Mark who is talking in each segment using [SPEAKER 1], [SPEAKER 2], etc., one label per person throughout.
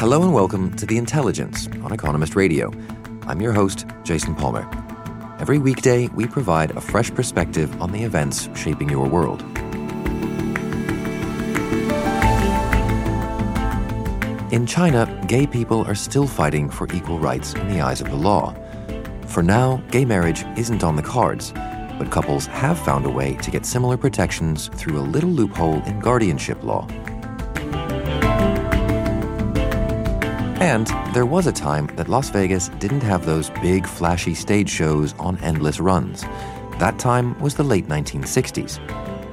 [SPEAKER 1] Hello and welcome to The Intelligence on Economist Radio. I'm your host, Jason Palmer. Every weekday, we provide a fresh perspective on the events shaping your world. In China, gay people are still fighting for equal rights in the eyes of the law. For now, gay marriage isn't on the cards, but couples have found a way to get similar protections through a little loophole in guardianship law. And there was a time that Las Vegas didn't have those big, flashy stage shows on endless runs. That time was the late 1960s.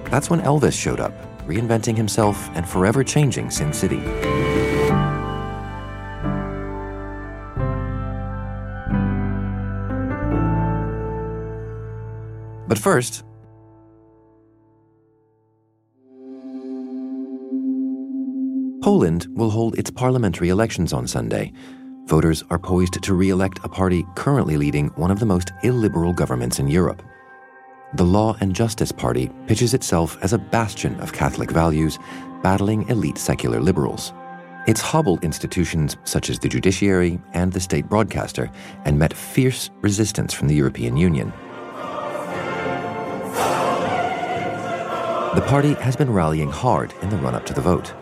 [SPEAKER 1] That's when Elvis showed up, reinventing himself and forever changing Sin City. But first, Poland will hold its parliamentary elections on Sunday. Voters are poised to re elect a party currently leading one of the most illiberal governments in Europe. The Law and Justice Party pitches itself as a bastion of Catholic values, battling elite secular liberals. It's hobbled institutions such as the judiciary and the state broadcaster and met fierce resistance from the European Union. The party has been rallying hard in the run up to the vote.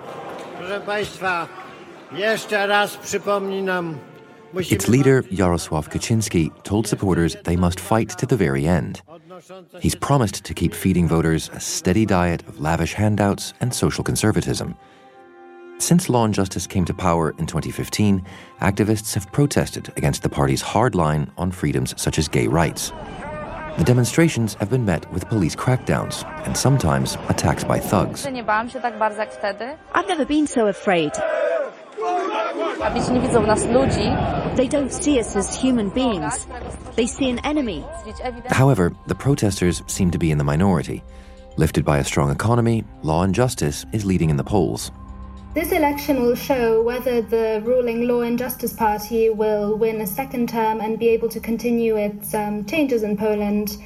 [SPEAKER 1] Its leader, Jarosław Kaczynski, told supporters they must fight to the very end. He's promised to keep feeding voters a steady diet of lavish handouts and social conservatism. Since Law and Justice came to power in 2015, activists have protested against the party's hard line on freedoms such as gay rights. The demonstrations have been met with police crackdowns and sometimes attacks by thugs.
[SPEAKER 2] I've never been so afraid. They don't see us as human beings. They see an enemy.
[SPEAKER 1] However, the protesters seem to be in the minority. Lifted by a strong economy, law and justice is leading in the polls.
[SPEAKER 3] This election will show whether the ruling Law and Justice Party will win a second term and be able to continue its um, changes in Poland.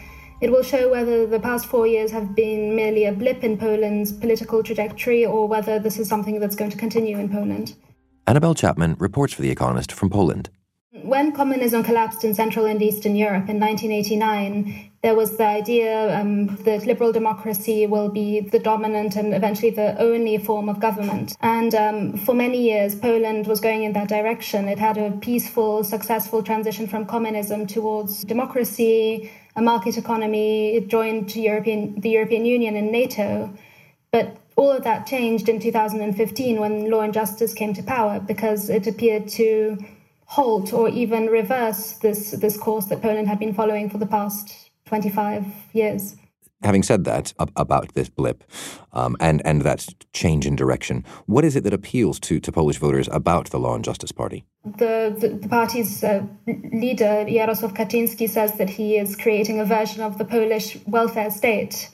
[SPEAKER 3] It will show whether the past four years have been merely a blip in Poland's political trajectory or whether this is something that's going to continue in Poland.
[SPEAKER 1] Annabelle Chapman reports for The Economist from Poland.
[SPEAKER 3] When communism collapsed in Central and Eastern Europe in 1989, there was the idea um, that liberal democracy will be the dominant and eventually the only form of government. And um, for many years, Poland was going in that direction. It had a peaceful, successful transition from communism towards democracy, a market economy. It joined European, the European Union and NATO. But all of that changed in 2015 when Law and Justice came to power because it appeared to halt or even reverse this, this course that Poland had been following for the past 25 years.
[SPEAKER 1] Having said that about this blip um, and, and that change in direction, what is it that appeals to, to Polish voters about the Law and Justice Party?
[SPEAKER 3] The, the, the party's uh, leader, Jarosław Kaczynski, says that he is creating a version of the Polish welfare state.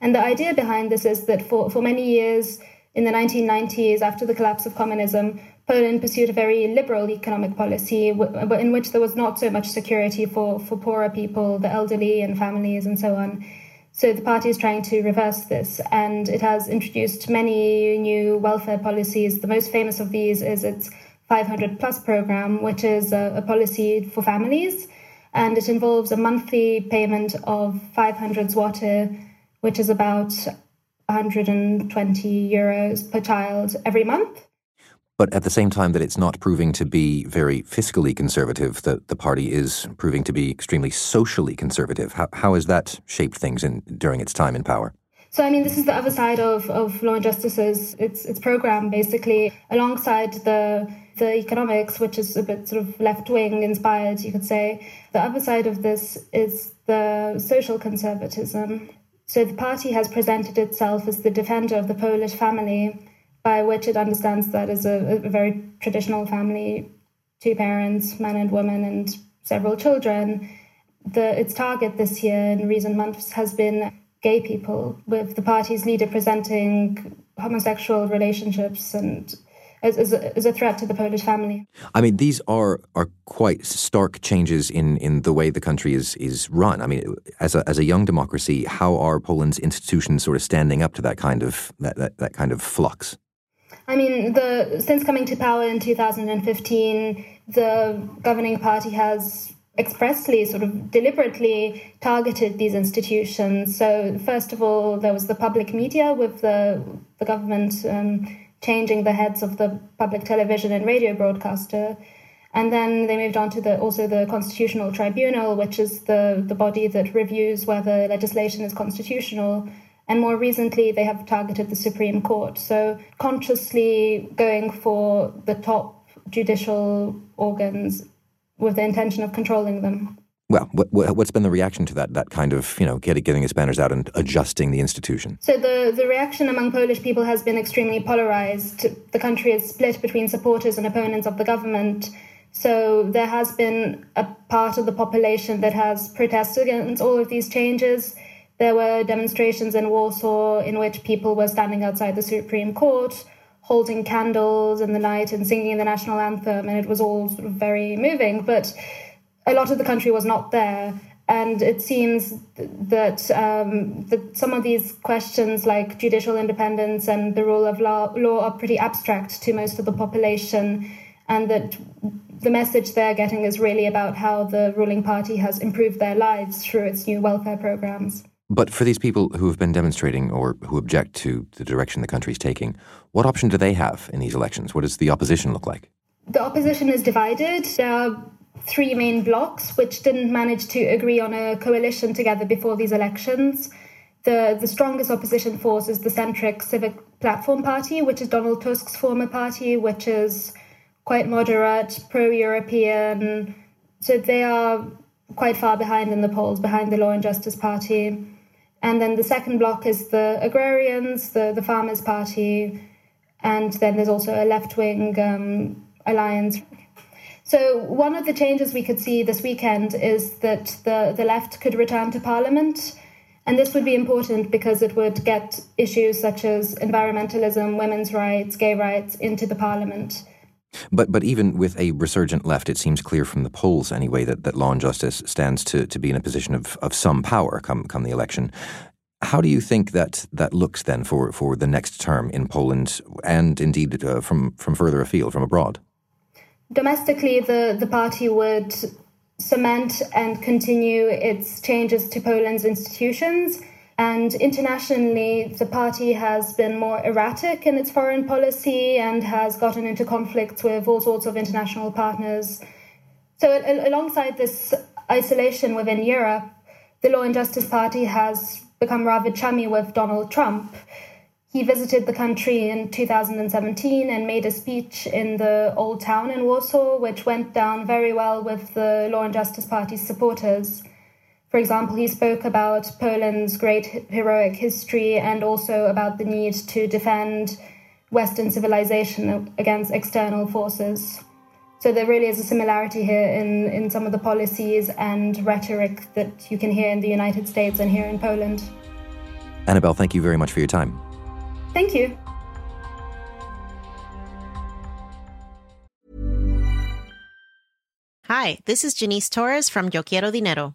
[SPEAKER 3] And the idea behind this is that for, for many years, in the 1990s, after the collapse of communism, Poland pursued a very liberal economic policy in which there was not so much security for, for poorer people, the elderly, and families, and so on. So the party is trying to reverse this, and it has introduced many new welfare policies. The most famous of these is its 500 Plus program, which is a, a policy for families, and it involves a monthly payment of 500 zloty, which is about 120 euros per child every month
[SPEAKER 1] but at the same time that it's not proving to be very fiscally conservative, the, the party is proving to be extremely socially conservative. How, how has that shaped things in, during its time in power?
[SPEAKER 3] So, I mean, this is the other side of, of Law and Justice's its, its program, basically, alongside the the economics, which is a bit sort of left wing inspired, you could say. The other side of this is the social conservatism. So the party has presented itself as the defender of the Polish family, by which it understands that as a, a very traditional family two parents, man and woman, and several children. The, its target this year in recent months has been gay people, with the party's leader presenting homosexual relationships and as, as, a, as, a, threat to the Polish family.
[SPEAKER 1] I mean, these are are quite stark changes in, in the way the country is is run. I mean, as a, as a young democracy, how are Poland's institutions sort of standing up to that kind of that, that, that kind of flux?
[SPEAKER 3] I mean, the since coming to power in 2015, the governing party has expressly, sort of deliberately targeted these institutions. So, first of all, there was the public media with the, the government um, changing the heads of the public television and radio broadcaster. And then they moved on to the also the Constitutional Tribunal, which is the, the body that reviews whether legislation is constitutional. And more recently, they have targeted the Supreme Court. So, consciously going for the top judicial organs with the intention of controlling them.
[SPEAKER 1] Well, what, has been the reaction to that? That kind of, you know, getting, getting its banners out and adjusting the institution.
[SPEAKER 3] So the the reaction among Polish people has been extremely polarized. The country is split between supporters and opponents of the government. So there has been a part of the population that has protested against all of these changes. There were demonstrations in Warsaw in which people were standing outside the Supreme Court holding candles in the night and singing the national anthem, and it was all sort of very moving. But a lot of the country was not there. And it seems that, um, that some of these questions, like judicial independence and the rule of law, law, are pretty abstract to most of the population, and that the message they're getting is really about how the ruling party has improved their lives through its new welfare programs.
[SPEAKER 1] But for these people who have been demonstrating or who object to the direction the country is taking, what option do they have in these elections? What does the opposition look like?
[SPEAKER 3] The opposition is divided. There are three main blocks which didn't manage to agree on a coalition together before these elections. The, the strongest opposition force is the centric Civic Platform Party, which is Donald Tusk's former party, which is quite moderate, pro European. So they are quite far behind in the polls, behind the Law and Justice Party. And then the second block is the agrarians, the, the Farmers' Party, and then there's also a left wing um, alliance. So, one of the changes we could see this weekend is that the, the left could return to parliament. And this would be important because it would get issues such as environmentalism, women's rights, gay rights into the parliament.
[SPEAKER 1] But but even with a resurgent left, it seems clear from the polls anyway that, that Law and Justice stands to, to be in a position of, of some power come come the election. How do you think that that looks then for, for the next term in Poland and indeed uh, from, from further afield, from abroad?
[SPEAKER 3] Domestically, the, the party would cement and continue its changes to Poland's institutions and internationally, the party has been more erratic in its foreign policy and has gotten into conflicts with all sorts of international partners. So, alongside this isolation within Europe, the Law and Justice Party has become rather chummy with Donald Trump. He visited the country in 2017 and made a speech in the Old Town in Warsaw, which went down very well with the Law and Justice Party's supporters. For example, he spoke about Poland's great heroic history and also about the need to defend Western civilization against external forces. So there really is a similarity here in, in some of the policies and rhetoric that you can hear in the United States and here in Poland.
[SPEAKER 1] Annabelle, thank you very much for your time.
[SPEAKER 3] Thank you.
[SPEAKER 4] Hi, this is Janice Torres from Yo Quiero Dinero.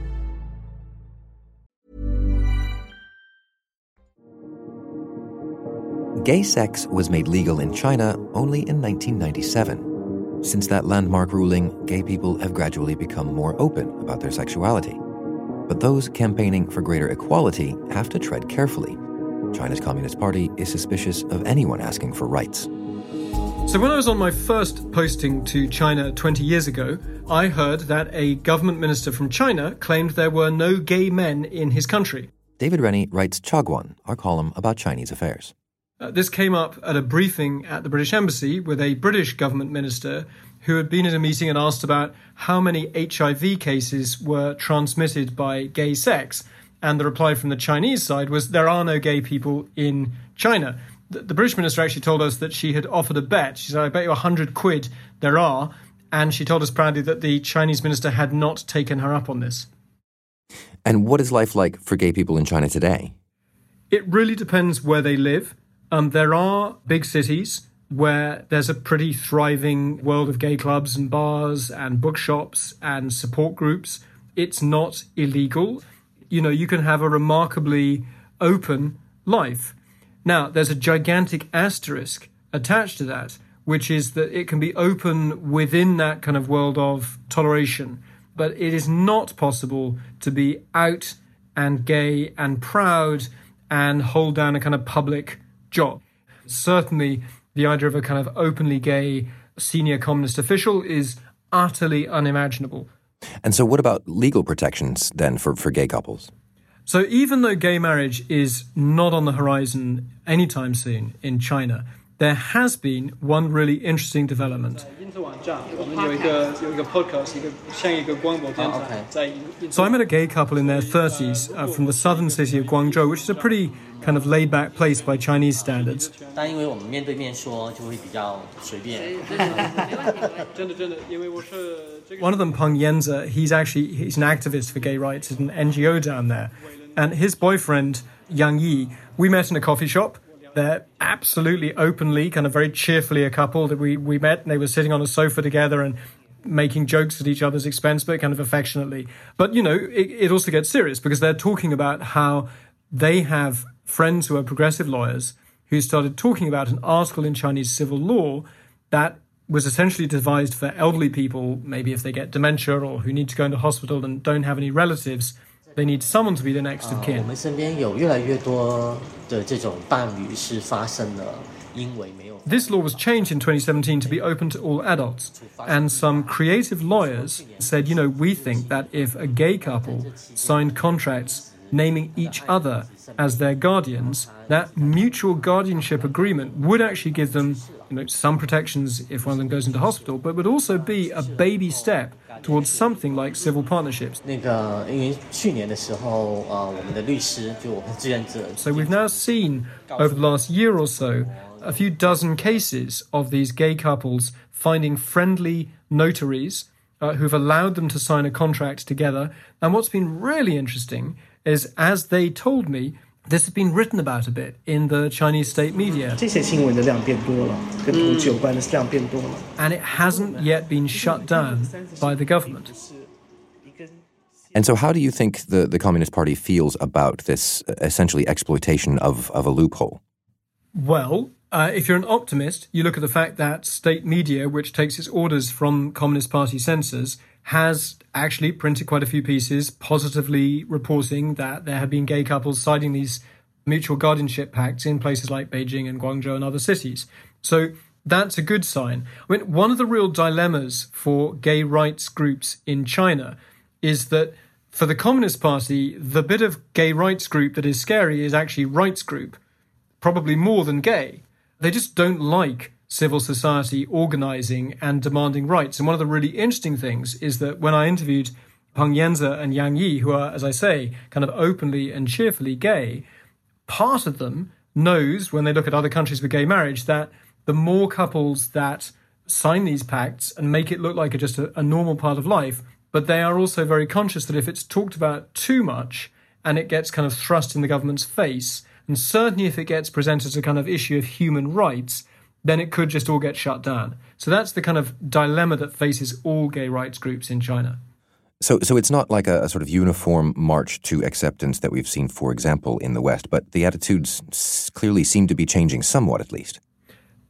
[SPEAKER 1] Gay sex was made legal in China only in 1997. Since that landmark ruling, gay people have gradually become more open about their sexuality. But those campaigning for greater equality have to tread carefully. China's Communist Party is suspicious of anyone asking for rights.
[SPEAKER 5] So, when I was on my first posting to China 20 years ago, I heard that a government minister from China claimed there were no gay men in his country.
[SPEAKER 1] David Rennie writes Chaguan, our column about Chinese affairs.
[SPEAKER 5] Uh, this came up at a briefing at the British Embassy with a British government minister who had been at a meeting and asked about how many HIV cases were transmitted by gay sex. And the reply from the Chinese side was there are no gay people in China. The, the British minister actually told us that she had offered a bet. She said, I bet you a hundred quid there are. And she told us proudly that the Chinese minister had not taken her up on this.
[SPEAKER 1] And what is life like for gay people in China today?
[SPEAKER 5] It really depends where they live. Um, there are big cities where there's a pretty thriving world of gay clubs and bars and bookshops and support groups. It's not illegal. You know, you can have a remarkably open life. Now, there's a gigantic asterisk attached to that, which is that it can be open within that kind of world of toleration, but it is not possible to be out and gay and proud and hold down a kind of public job. Certainly, the idea of a kind of openly gay senior communist official is utterly unimaginable.
[SPEAKER 1] And so, what about legal protections then for, for gay couples?
[SPEAKER 5] So, even though gay marriage is not on the horizon anytime soon in China, there has been one really interesting development. So I met a gay couple in their 30s uh, from the southern city of Guangzhou, which is a pretty kind of laid back place by Chinese standards. One of them, Peng Yanze, he's actually he's an activist for gay rights at an NGO down there. And his boyfriend, Yang Yi, we met in a coffee shop. They're absolutely openly, kind of very cheerfully a couple that we, we met and they were sitting on a sofa together and making jokes at each other's expense, but kind of affectionately. But, you know, it, it also gets serious because they're talking about how they have friends who are progressive lawyers who started talking about an article in Chinese civil law that was essentially devised for elderly people, maybe if they get dementia or who need to go into hospital and don't have any relatives. They need someone to be the next of kin. This law was changed in 2017 to be open to all adults. And some creative lawyers said, you know, we think that if a gay couple signed contracts naming each other as their guardians, that mutual guardianship agreement would actually give them you know, some protections if one of them goes into hospital, but would also be a baby step towards something like civil partnerships. So we've now seen over the last year or so a few dozen cases of these gay couples finding friendly notaries uh, who've allowed them to sign a contract together. And what's been really interesting is, as they told me, this has been written about a bit in the Chinese state media. And it hasn't yet been shut down by the government.
[SPEAKER 1] And so, how do you think the, the Communist Party feels about this uh, essentially exploitation of, of a loophole?
[SPEAKER 5] Well, uh, if you're an optimist, you look at the fact that state media, which takes its orders from Communist Party censors, has actually printed quite a few pieces positively reporting that there have been gay couples signing these mutual guardianship pacts in places like Beijing and Guangzhou and other cities. So that's a good sign. I mean, one of the real dilemmas for gay rights groups in China is that for the Communist Party, the bit of gay rights group that is scary is actually rights group, probably more than gay. They just don't like civil society organizing and demanding rights. And one of the really interesting things is that when I interviewed Peng Yanze and Yang Yi, who are, as I say, kind of openly and cheerfully gay, part of them knows when they look at other countries with gay marriage that the more couples that sign these pacts and make it look like a, just a, a normal part of life, but they are also very conscious that if it's talked about too much and it gets kind of thrust in the government's face, and certainly if it gets presented as a kind of issue of human rights, then it could just all get shut down. So that's the kind of dilemma that faces all gay rights groups in China.
[SPEAKER 1] So, so it's not like a, a, sort of uniform march to acceptance that we've seen, for example, in the West, but the attitudes clearly seem to be changing somewhat, at least.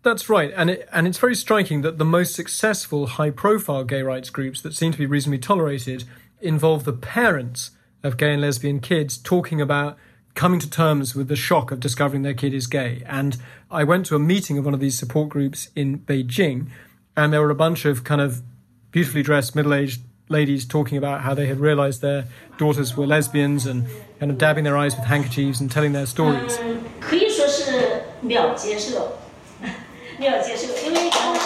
[SPEAKER 5] That's right, and it, and it's very striking that the most successful, high-profile gay rights groups that seem to be reasonably tolerated involve the parents of gay and lesbian kids talking about coming to terms with the shock of discovering their kid is gay. And I went to a meeting of one of these support groups in Beijing, and there were a bunch of kind of beautifully dressed middle aged ladies talking about how they had realized their daughters were lesbians and kind of dabbing their eyes with handkerchiefs and telling their stories.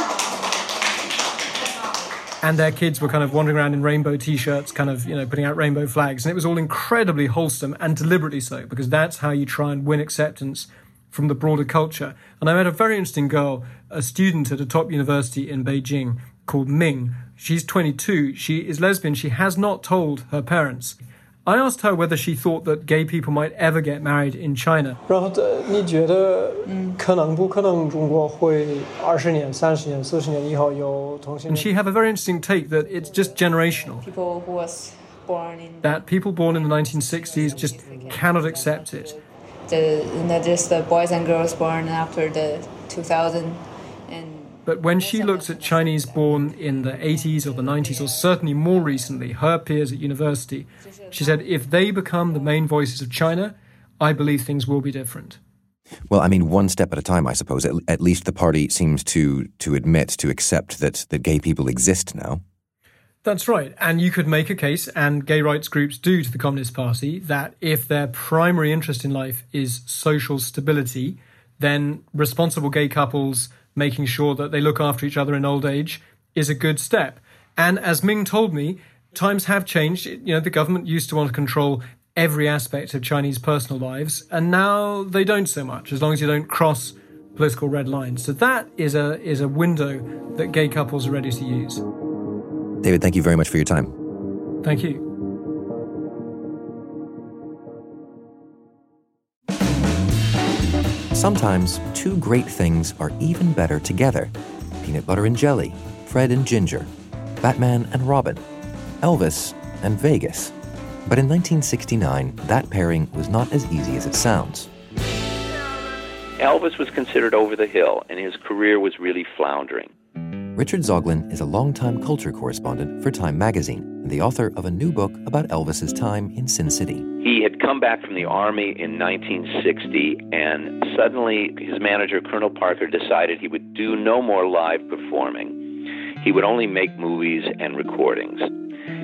[SPEAKER 5] and their kids were kind of wandering around in rainbow t-shirts kind of you know putting out rainbow flags. And it was all incredibly wholesome and deliberately so because that's how you try and win acceptance from the broader culture. And i met a very interesting girl a student at a top university in beijing called ming. She's 22 she is lesbian. She has not told her parents I asked her whether she thought that gay people might ever get married in China. And she had a very interesting take that it's just generational.
[SPEAKER 6] People who was born in
[SPEAKER 5] that people born in the 1960s just cannot accept it.
[SPEAKER 6] The, just the boys and girls born after the 2000
[SPEAKER 5] but when she looks at Chinese born in the 80s or the 90s, or certainly more recently, her peers at university, she said, if they become the main voices of China, I believe things will be different.
[SPEAKER 1] Well, I mean, one step at a time, I suppose. At, at least the party seems to to admit, to accept that, that gay people exist now.
[SPEAKER 5] That's right. And you could make a case, and gay rights groups do to the Communist Party, that if their primary interest in life is social stability, then responsible gay couples making sure that they look after each other in old age is a good step. And as Ming told me, times have changed. You know, the government used to want to control every aspect of Chinese personal lives, and now they don't so much, as long as you don't cross political red lines. So that is a is a window that gay couples are ready to use.
[SPEAKER 1] David, thank you very much for your time.
[SPEAKER 5] Thank you.
[SPEAKER 1] Sometimes two great things are even better together peanut butter and jelly, Fred and Ginger, Batman and Robin, Elvis and Vegas. But in 1969, that pairing was not as easy as it sounds.
[SPEAKER 7] Elvis was considered over the hill, and his career was really floundering.
[SPEAKER 1] Richard Zoglin is a longtime culture correspondent for Time magazine and the author of a new book about Elvis's time in Sin City.
[SPEAKER 7] He had come back from the Army in 1960, and suddenly his manager, Colonel Parker, decided he would do no more live performing. He would only make movies and recordings.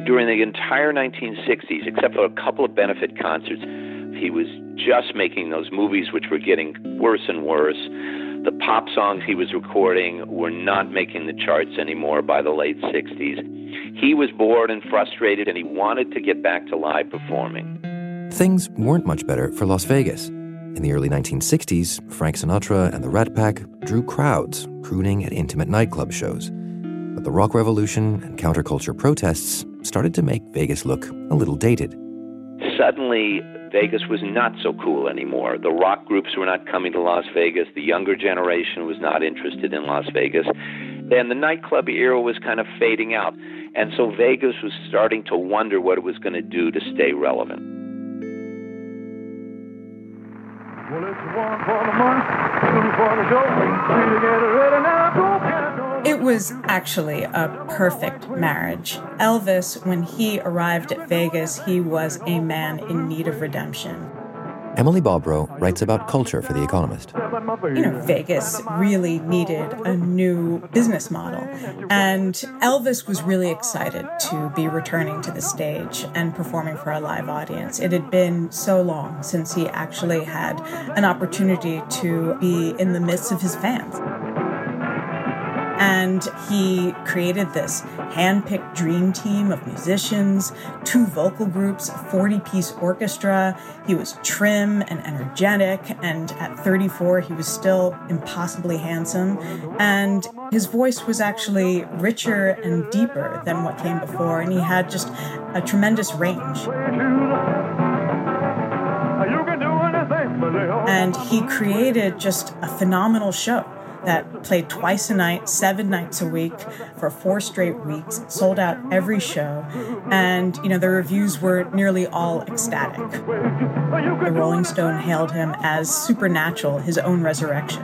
[SPEAKER 7] During the entire 1960s, except for a couple of benefit concerts, he was just making those movies, which were getting worse and worse the pop songs he was recording were not making the charts anymore by the late 60s. He was bored and frustrated, and he wanted to get back to live performing.
[SPEAKER 1] Things weren't much better for Las Vegas. In the early 1960s, Frank Sinatra and the Rat Pack drew crowds, crooning at intimate nightclub shows. But the rock revolution and counterculture protests started to make Vegas look a little dated.
[SPEAKER 7] Suddenly, Vegas was not so cool anymore. The rock groups were not coming to Las Vegas. The younger generation was not interested in Las Vegas. Then the nightclub era was kind of fading out. And so Vegas was starting to wonder what it was going to do to stay relevant. Well, it's one for the money, two for the
[SPEAKER 8] show. Three to get ready now. It was actually a perfect marriage. Elvis, when he arrived at Vegas, he was a man in need of redemption.
[SPEAKER 1] Emily Bobrow writes about culture for The Economist.
[SPEAKER 8] You know, Vegas really needed a new business model. And Elvis was really excited to be returning to the stage and performing for a live audience. It had been so long since he actually had an opportunity to be in the midst of his fans. And he created this hand-picked dream team of musicians, two vocal groups, a 40-piece orchestra. He was trim and energetic, and at 34, he was still impossibly handsome. And his voice was actually richer and deeper than what came before, and he had just a tremendous range. And he created just a phenomenal show that played twice a night, seven nights a week for four straight weeks, sold out every show, and you know the reviews were nearly all ecstatic. The Rolling Stone hailed him as supernatural, his own resurrection.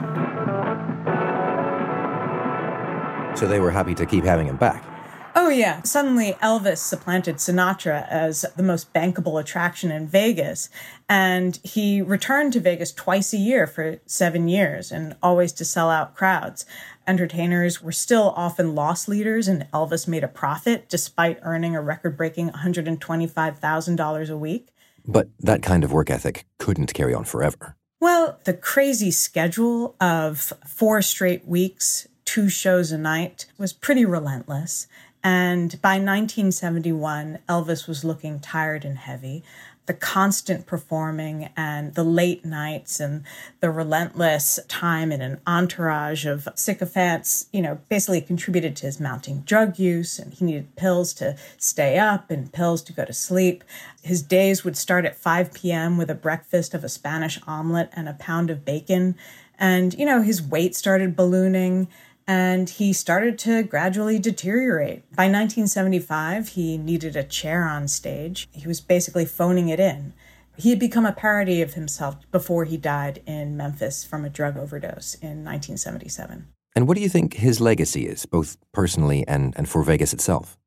[SPEAKER 1] So they were happy to keep having him back.
[SPEAKER 8] Oh, yeah. Suddenly, Elvis supplanted Sinatra as the most bankable attraction in Vegas. And he returned to Vegas twice a year for seven years and always to sell out crowds. Entertainers were still often loss leaders, and Elvis made a profit despite earning a record breaking $125,000 a week.
[SPEAKER 1] But that kind of work ethic couldn't carry on forever.
[SPEAKER 8] Well, the crazy schedule of four straight weeks, two shows a night, was pretty relentless. And by 1971, Elvis was looking tired and heavy. The constant performing and the late nights and the relentless time in an entourage of sycophants, you know, basically contributed to his mounting drug use. And he needed pills to stay up and pills to go to sleep. His days would start at 5 p.m. with a breakfast of a Spanish omelet and a pound of bacon. And, you know, his weight started ballooning and he started to gradually deteriorate. By 1975, he needed a chair on stage. He was basically phoning it in. He had become a parody of himself before he died in Memphis from a drug overdose in 1977.
[SPEAKER 1] And what do you think his legacy is, both personally and, and for Vegas itself?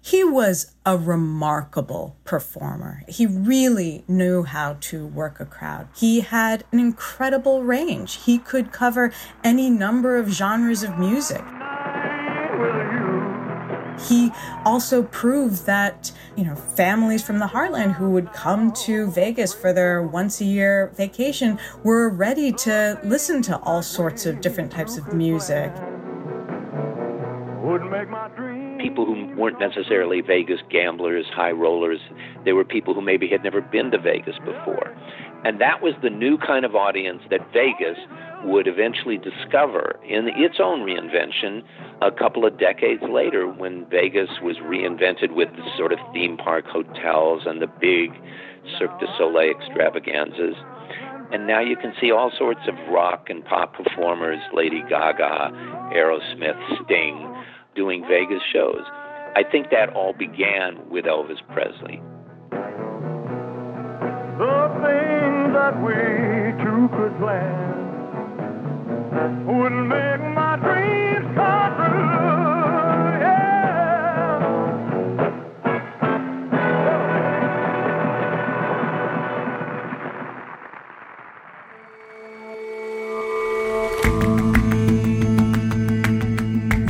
[SPEAKER 8] He was a remarkable performer. He really knew how to work a crowd. He had an incredible range. He could cover any number of genres of music. He also proved that, you know, families from the heartland who would come to Vegas for their once a year vacation were ready to listen to all sorts of different types of music.
[SPEAKER 7] People who weren't necessarily Vegas gamblers, high rollers. They were people who maybe had never been to Vegas before. And that was the new kind of audience that Vegas would eventually discover in its own reinvention a couple of decades later when Vegas was reinvented with the sort of theme park hotels and the big Cirque du Soleil extravaganzas. And now you can see all sorts of rock and pop performers Lady Gaga, Aerosmith, Sting doing Vegas shows. I think that all began with Elvis Presley.
[SPEAKER 9] The things that we two could plan